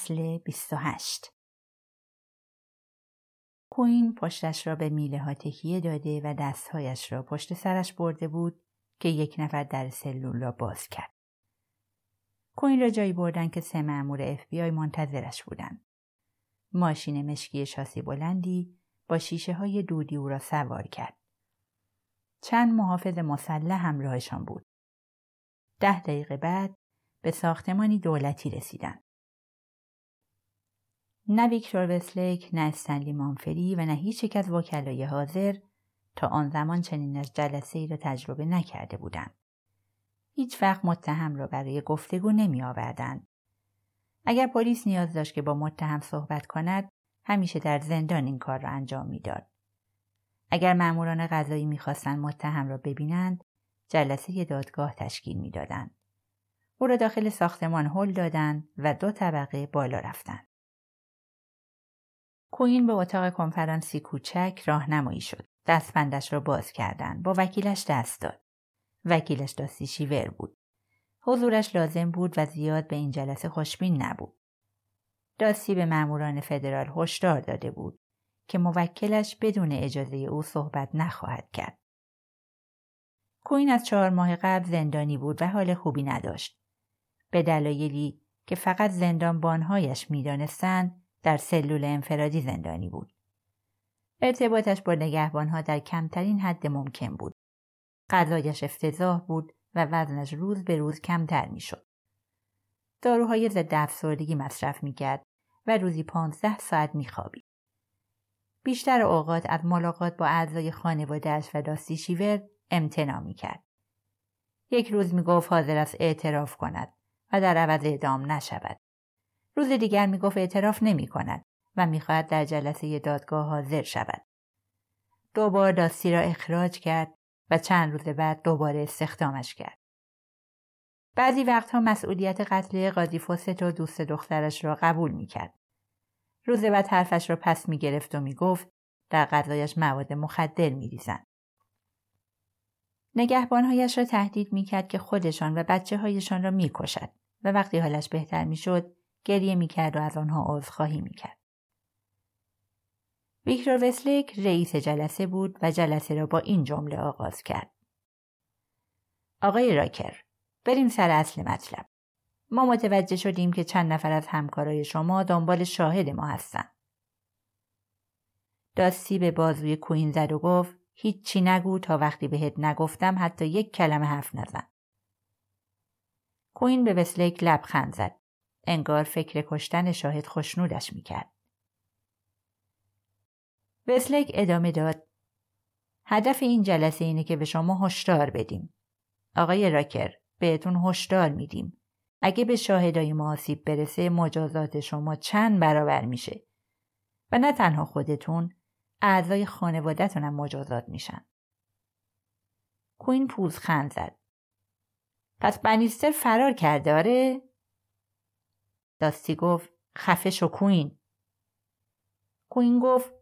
فصل 28 کوین پشتش را به میله ها تکیه داده و دستهایش را پشت سرش برده بود که یک نفر در سلول را باز کرد. کوین را جایی بردن که سه مأمور اف بی آی منتظرش بودند. ماشین مشکی شاسی بلندی با شیشه های دودی او را سوار کرد. چند محافظ مسلح همراهشان بود. ده دقیقه بعد به ساختمانی دولتی رسیدند. نه ویکتور وسلیک نه استنلی مانفری و نه هیچ یک از وکلای حاضر تا آن زمان چنین از جلسه ای را تجربه نکرده بودند. هیچ وقت متهم را برای گفتگو نمی آوردند. اگر پلیس نیاز داشت که با متهم صحبت کند همیشه در زندان این کار را انجام می‌داد. اگر ماموران قضایی می‌خواستند متهم را ببینند جلسه دادگاه تشکیل می‌دادند. او را داخل ساختمان هل دادند و دو طبقه بالا رفتند. کوین به اتاق کنفرانسی کوچک راهنمایی شد. دستبندش را باز کردند. با وکیلش دست داد. وکیلش داستی شیور بود. حضورش لازم بود و زیاد به این جلسه خوشبین نبود. داستی به ماموران فدرال هشدار داده بود که موکلش بدون اجازه او صحبت نخواهد کرد. کوین از چهار ماه قبل زندانی بود و حال خوبی نداشت. به دلایلی که فقط زندانبانهایش می‌دانستند در سلول انفرادی زندانی بود. ارتباطش با نگهبانها در کمترین حد ممکن بود. غذایش افتضاح بود و وزنش روز به روز کمتر می‌شد. داروهای ضد افسردگی مصرف می‌کرد و روزی پانزده ساعت میخوابید. بیشتر اوقات از ملاقات با اعضای خانوادهاش و داستی شیور امتناع می‌کرد. یک روز می‌گفت حاضر است اعتراف کند و در عوض اعدام نشود. روز دیگر می‌گفت اعتراف نمی کند و می‌خواهد در جلسه دادگاه حاضر شود. دوبار داستی را اخراج کرد و چند روز بعد دوباره استخدامش کرد. بعضی وقتها مسئولیت قتل قاضی فوست و دوست دخترش را قبول می‌کرد. روز بعد حرفش را پس می‌گرفت و می‌گفت در غذایش مواد مخدر میریزند. نگهبانهایش را تهدید می‌کرد که خودشان و بچه هایشان را می‌کشد و وقتی حالش بهتر می‌شد گریه می‌کرد و از آنها عذرخواهی می‌کرد. ویکتور وسلیک رئیس جلسه بود و جلسه را با این جمله آغاز کرد. آقای راکر، بریم سر اصل مطلب. ما متوجه شدیم که چند نفر از همکارای شما دنبال شاهد ما هستن. داستی به بازوی کوین زد و گفت هیچی نگو تا وقتی بهت نگفتم حتی یک کلمه حرف نزن. کوین به وسلیک لبخند زد. انگار فکر کشتن شاهد خوشنودش می‌کرد. وسلیک ادامه داد. هدف این جلسه اینه که به شما هشدار بدیم. آقای راکر بهتون هشدار میدیم. اگه به شاهدای ما آسیب برسه مجازات شما چند برابر میشه. و نه تنها خودتون اعضای خانوادهتون هم مجازات میشن. کوین خند زد. پس بنیستر فرار کرده آره؟ داستی گفت خفه شو کوین. کوین گفت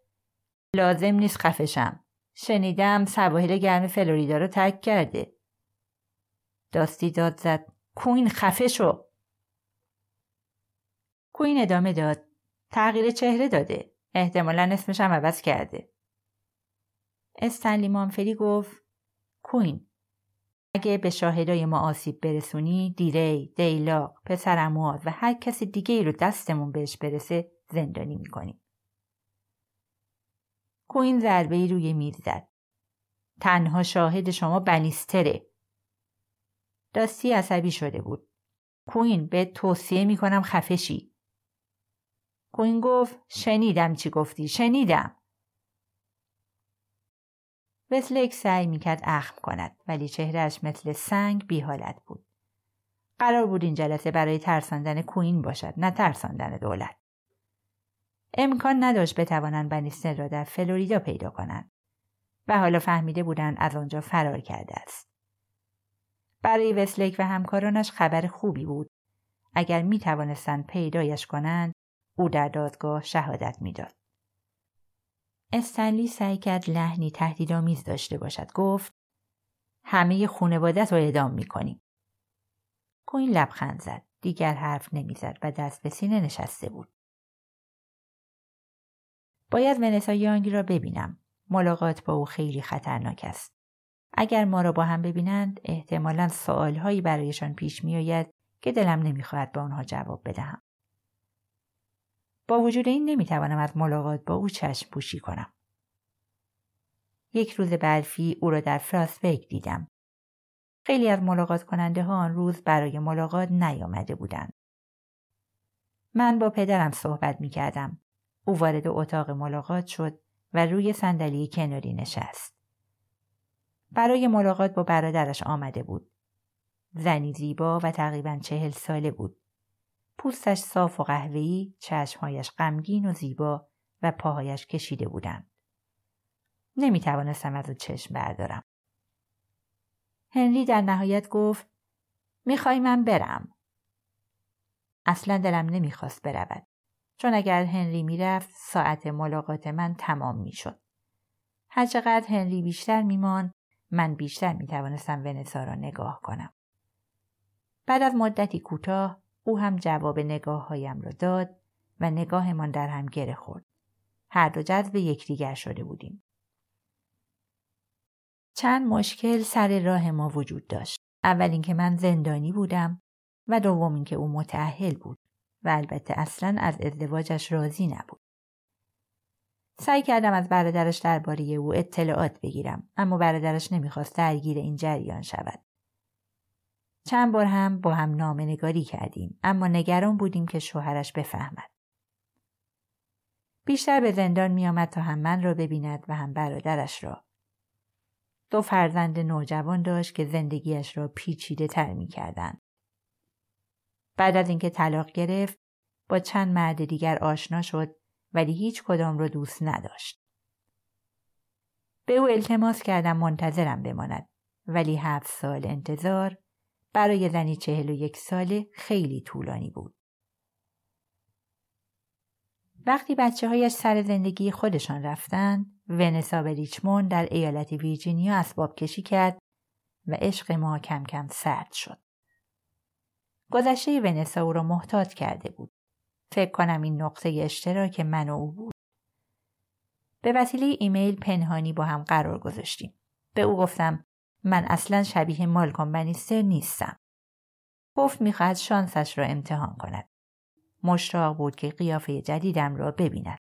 لازم نیست خفشم. شنیدم سواحل گرم فلوریدا رو ترک کرده. داستی داد زد. کوین خفه شو. کوین ادامه داد. تغییر چهره داده. احتمالا اسمش هم عوض کرده. استنلی مانفری گفت کوین اگه به شاهدای ما آسیب برسونی دیری، دیلاق، پسر و هر کسی دیگه ای رو دستمون بهش برسه زندانی می‌کنیم. کوین ضربه ای روی میز زد. تنها شاهد شما بنیستره. داستی عصبی شده بود. کوین به توصیه می‌کنم خفشی. کوین گفت شنیدم چی گفتی شنیدم. وسلیک سعی می‌کرد اخم کند ولی چهرهش مثل سنگ بی حالت بود. قرار بود این جلسه برای ترساندن کوین باشد نه ترساندن دولت. امکان نداشت بتوانند بنیستر را در فلوریدا پیدا کنند و حالا فهمیده بودند از آنجا فرار کرده است. برای وسلیک و همکارانش خبر خوبی بود. اگر می توانستند پیدایش کنند او در دادگاه شهادت می‌داد. استنلی سعی کرد لحنی تهدیدآمیز داشته باشد گفت همه خونوادت رو اعدام می‌کنیم کوین لبخند زد دیگر حرف نمی‌زد و دست به سینه نشسته بود. باید ونسا یانگ را ببینم. ملاقات با او خیلی خطرناک است. اگر ما را با هم ببینند احتمالا سوالهایی برایشان پیش میآید که دلم نمی‌خواهد به آنها جواب بدهم. با وجود این نمی‌توانم از ملاقات با او چشم پوشی کنم. یک روز برفی او را در فراسبک دیدم. خیلی از ملاقات کننده ها آن روز برای ملاقات نیامده بودند. من با پدرم صحبت می کردم. او وارد اتاق ملاقات شد و روی صندلی کناری نشست. برای ملاقات با برادرش آمده بود. زنی زیبا و تقریبا چهل ساله بود. پوستش صاف و قهوه‌ای، چشمهایش غمگین و زیبا و پاهایش کشیده بودند. نمی توانستم از او چشم بردارم. هنری در نهایت گفت می‌خوای من برم. اصلا دلم نمی‌خواست برود. چون اگر هنری می‌رفت ساعت ملاقات من تمام می‌شد. هرچقدر هنری بیشتر میمان من بیشتر می‌توانستم ونسا را نگاه کنم. بعد از مدتی کوتاه او هم جواب نگاه هایم را داد و نگاهمان در هم گره خورد. هر دو جذب یکدیگر شده بودیم. چند مشکل سر راه ما وجود داشت. اول اینکه من زندانی بودم و دوم اینکه او متعهل بود و البته اصلا از ازدواجش راضی نبود. سعی کردم از برادرش درباره او اطلاعات بگیرم اما برادرش نمی‌خواست درگیر این جریان شود. چند بار هم با هم نامه نگاری کردیم اما نگران بودیم که شوهرش بفهمد. بیشتر به زندان میآمد تا هم من را ببیند و هم برادرش را. دو فرزند نوجوان داشت که زندگیش را پیچیده تر می کردن. بعد از اینکه طلاق گرفت با چند مرد دیگر آشنا شد ولی هیچ کدام را دوست نداشت. به او التماس کردم منتظرم بماند ولی هفت سال انتظار برای زنی چهل و یک ساله خیلی طولانی بود. وقتی بچه هایش سر زندگی خودشان رفتند، ونسا به ریچموند در ایالت ویرجینیا اسباب کشی کرد و عشق ما کم کم سرد شد. گذشته ونسا او را محتاط کرده بود. فکر کنم این نقطه اشتراک من و او بود. به وسیله ایمیل پنهانی با هم قرار گذاشتیم. به او گفتم من اصلا شبیه مالکوم بنیستر نیستم. گفت می‌خواهد شانسش را امتحان کند. مشتاق بود که قیافه جدیدم را ببیند.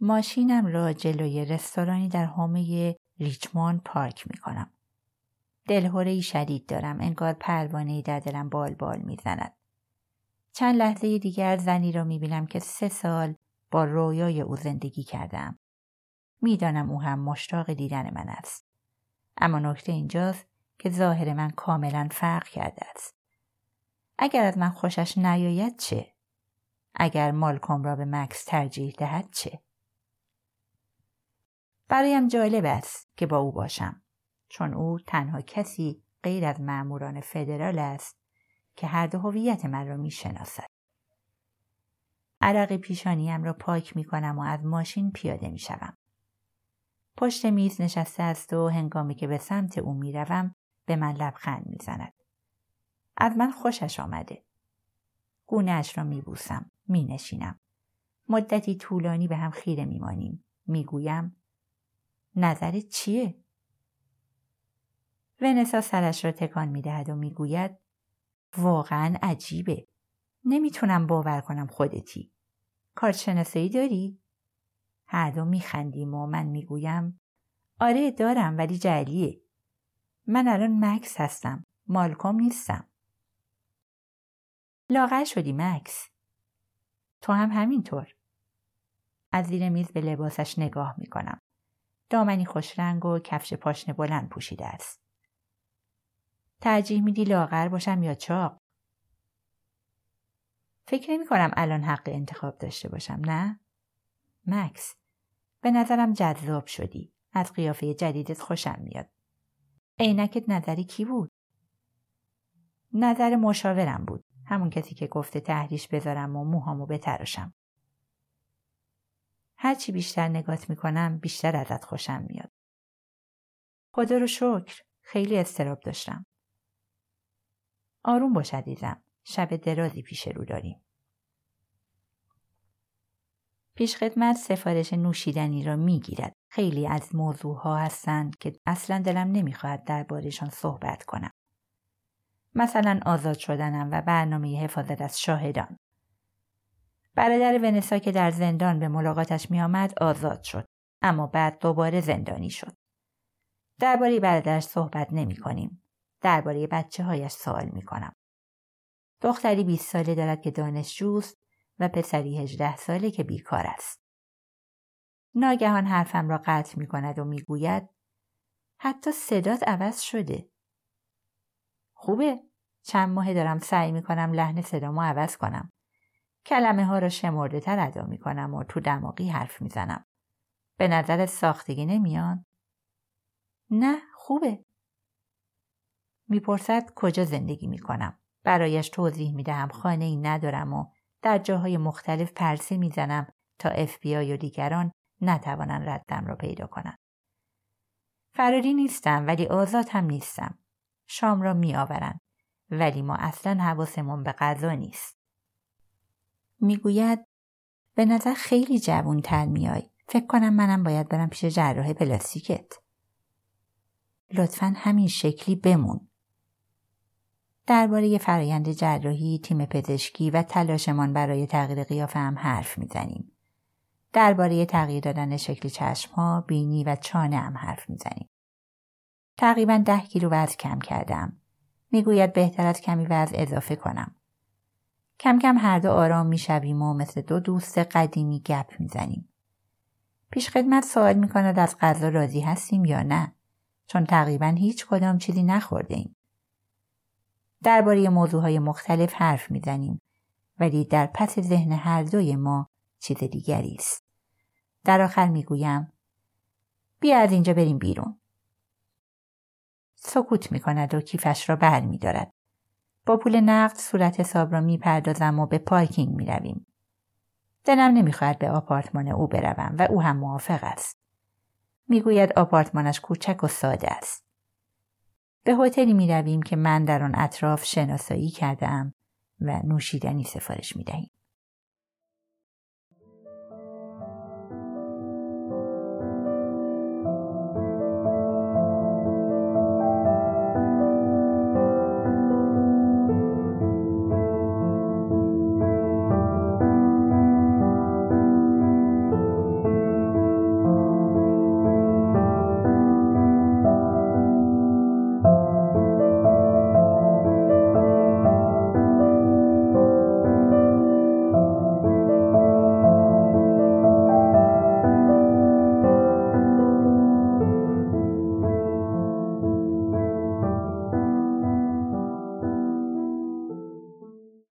ماشینم را جلوی رستورانی در حومه ریچموند پارک می کنم. دلهوره شدید دارم انگار پروانه در دلم بال بال می‌زند. چند لحظه دیگر زنی را می بینم که سه سال با رویای او زندگی کردم. می‌دانم او هم مشتاق دیدن من است. اما نکته اینجاست که ظاهر من کاملا فرق کرده است. اگر از من خوشش نیاید چه؟ اگر مالکوم را به مکس ترجیح دهد چه؟ برایم جالب است که با او باشم چون او تنها کسی غیر از ماموران فدرال است که هر دو هویت من را می‌شناسد عرق پیشانیم را پاک می کنم و از ماشین پیاده می شوم. پشت میز نشسته است و هنگامی که به سمت او می روم به من لبخند می زند. از من خوشش آمده. گونهش را می بوسم. می نشینم. مدتی طولانی به هم خیره می مانیم. می گویم نظرت چیه؟ ونسا سرش را تکان می دهد و می گوید واقعا عجیبه. نمی‌تونم باور کنم خودتی. کارشناسایی داری؟ هر دو میخندیم و من می‌گویم آره دارم ولی جلیه. من الان مکس هستم. مالکوم نیستم. لاغر شدی مکس. تو هم همینطور. از زیر میز به لباسش نگاه می‌کنم. دامنی خوش رنگ و کفش پاشنه بلند پوشیده است. ترجیح میدی لاغر باشم یا چاق؟ فکر نمی کنم الان حق انتخاب داشته باشم نه؟ مکس به نظرم جذاب شدی. از قیافه جدیدت خوشم میاد. عینکت نظری کی بود؟ نظر مشاورم بود. همون کسی که گفته تحریش بذارم و موهامو بتراشم. هرچی بیشتر نگات می‌کنم بیشتر ازت خوشم میاد. خدا رو شکر خیلی استراب داشتم. آروم باش عزیزم. شب درازی پیش رو داریم. پیشخدمت سفارش نوشیدنی را می‌گیرد. خیلی از موضوع ها هستند که اصلا دلم نمی‌خواهد دربارهشان صحبت کنم. مثلا آزاد شدنم و برنامه حفاظت از شاهدان. برادر ونسا که در زندان به ملاقاتش میآمد آزاد شد اما بعد دوباره زندانی شد. درباره برادرش صحبت نمی کنیم. درباره بچه هایش سوال می کنم. دختری 20 ساله دارد که دانشجوست و پسری 18 ساله که بیکار است. ناگهان حرفم را قطع می کند و می گوید حتی صدات عوض شده. خوبه چند ماه دارم سعی می کنم لحن صدامو عوض کنم. کلمه ها را شمرده تر ادا می کنم و تو دماغی حرف می زنم. به نظرت ساختگی نمیان؟ نه خوبه. می‌پرسد کجا زندگی می کنم. برایش توضیح می دهم خانه ای ندارم و در جاهای مختلف پرسه می‌زنم تا آی و دیگران نتوانند ردم را پیدا کنند. فراری نیستم ولی آزاد هم نیستم. شام را می آورند ولی ما اصلا حواسمون به غذا نیست. می‌گوید به نظر خیلی جوون تر میای. فکر کنم منم باید برم پیش جراح پلاستیکت. لطفا همین شکلی بمون. درباره فرایند جراحی، تیم پزشکی و تلاشمان برای تغییر قیافه هم حرف می‌زنیم. درباره تغییر دادن شکل چشمها، بینی و چانه هم حرف می‌زنیم. تقریبا ده کیلو وزن کم کردم. می‌گوید بهتر از کمی وزن اضافه کنم. کم کم هر دو آرام می‌شویم و مثل دو دوست قدیمی گپ می‌زنیم. پیش خدمت سوال می‌کند از غذا راضی هستیم یا نه چون تقریبا هیچ کدام چیزی نخورده ایم. درباره موضوعهای مختلف حرف می‌زنیم ولی در پس ذهن هر دوی ما چیز دیگری است. در آخر می‌گویم بیا از اینجا بریم بیرون. سکوت می کند و کیفش را بر می دارد. با پول نقد صورت حساب را می پردازم و به پارکینگ می رویم. دلم نمی‌خواهد به آپارتمان او بروم و او هم موافق است. می‌گوید آپارتمانش کوچک و ساده است. به هتلی می رویم که من در آن اطراف شناسایی کرده ام و نوشیدنی سفارش می دهیم.